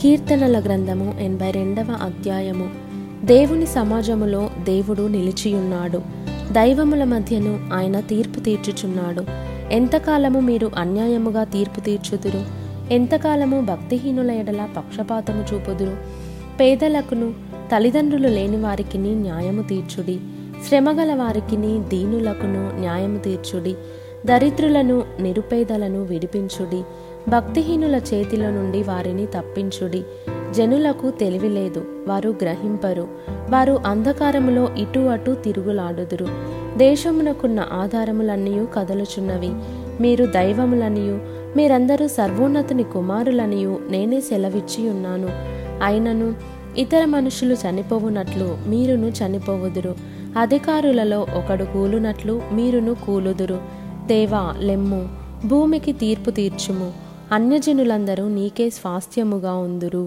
కీర్తనల గ్రంథము ఎనభై రెండవ అధ్యాయము. దేవుని సమాజములో దేవుడు నిలిచియున్నాడు. దైవముల మధ్యను ఆయన తీర్పు తీర్చుచున్నాడు. ఎంతకాలము మీరు అన్యాయముగా తీర్పు తీర్చుదురు? ఎంతకాలము భక్తిహీనుల ఎడల పక్షపాతము చూపుదురు? పేదలకును తల్లిదండ్రులు లేని వారికిని న్యాయము తీర్చుడి. శ్రమగల వారికిని దీనులకును న్యాయము తీర్చుడి. దరిద్రులను నిరుపేదలను విడిపించుడి. భక్తిహీనుల చేతిలో నుండి వారిని తప్పించుడి. జనులకు తెలివి లేదు వారు గ్రహింపరు. వారు అంధకారములో ఇటు అటు తిరుగులాడుదురు. దేశమునకున్న ఆధారములన్నీ కదలుచున్నవి. మీరు దైవములనియు మీరందరూ సర్వోన్నతుని కుమారులనియు నేనే సెలవిచ్చి ఉన్నాను. అయినను ఇతర మనుషులు చనిపోవునట్లు మీరును చనిపోవుదురు. అధికారులలో ఒకడు కూలునట్లు మీరును కూలుదురు. దేవా లెమ్ము భూమికి తీర్పు తీర్చుము. అన్యజనులందరూ నీకే స్వాస్థ్యముగా ఉందురు.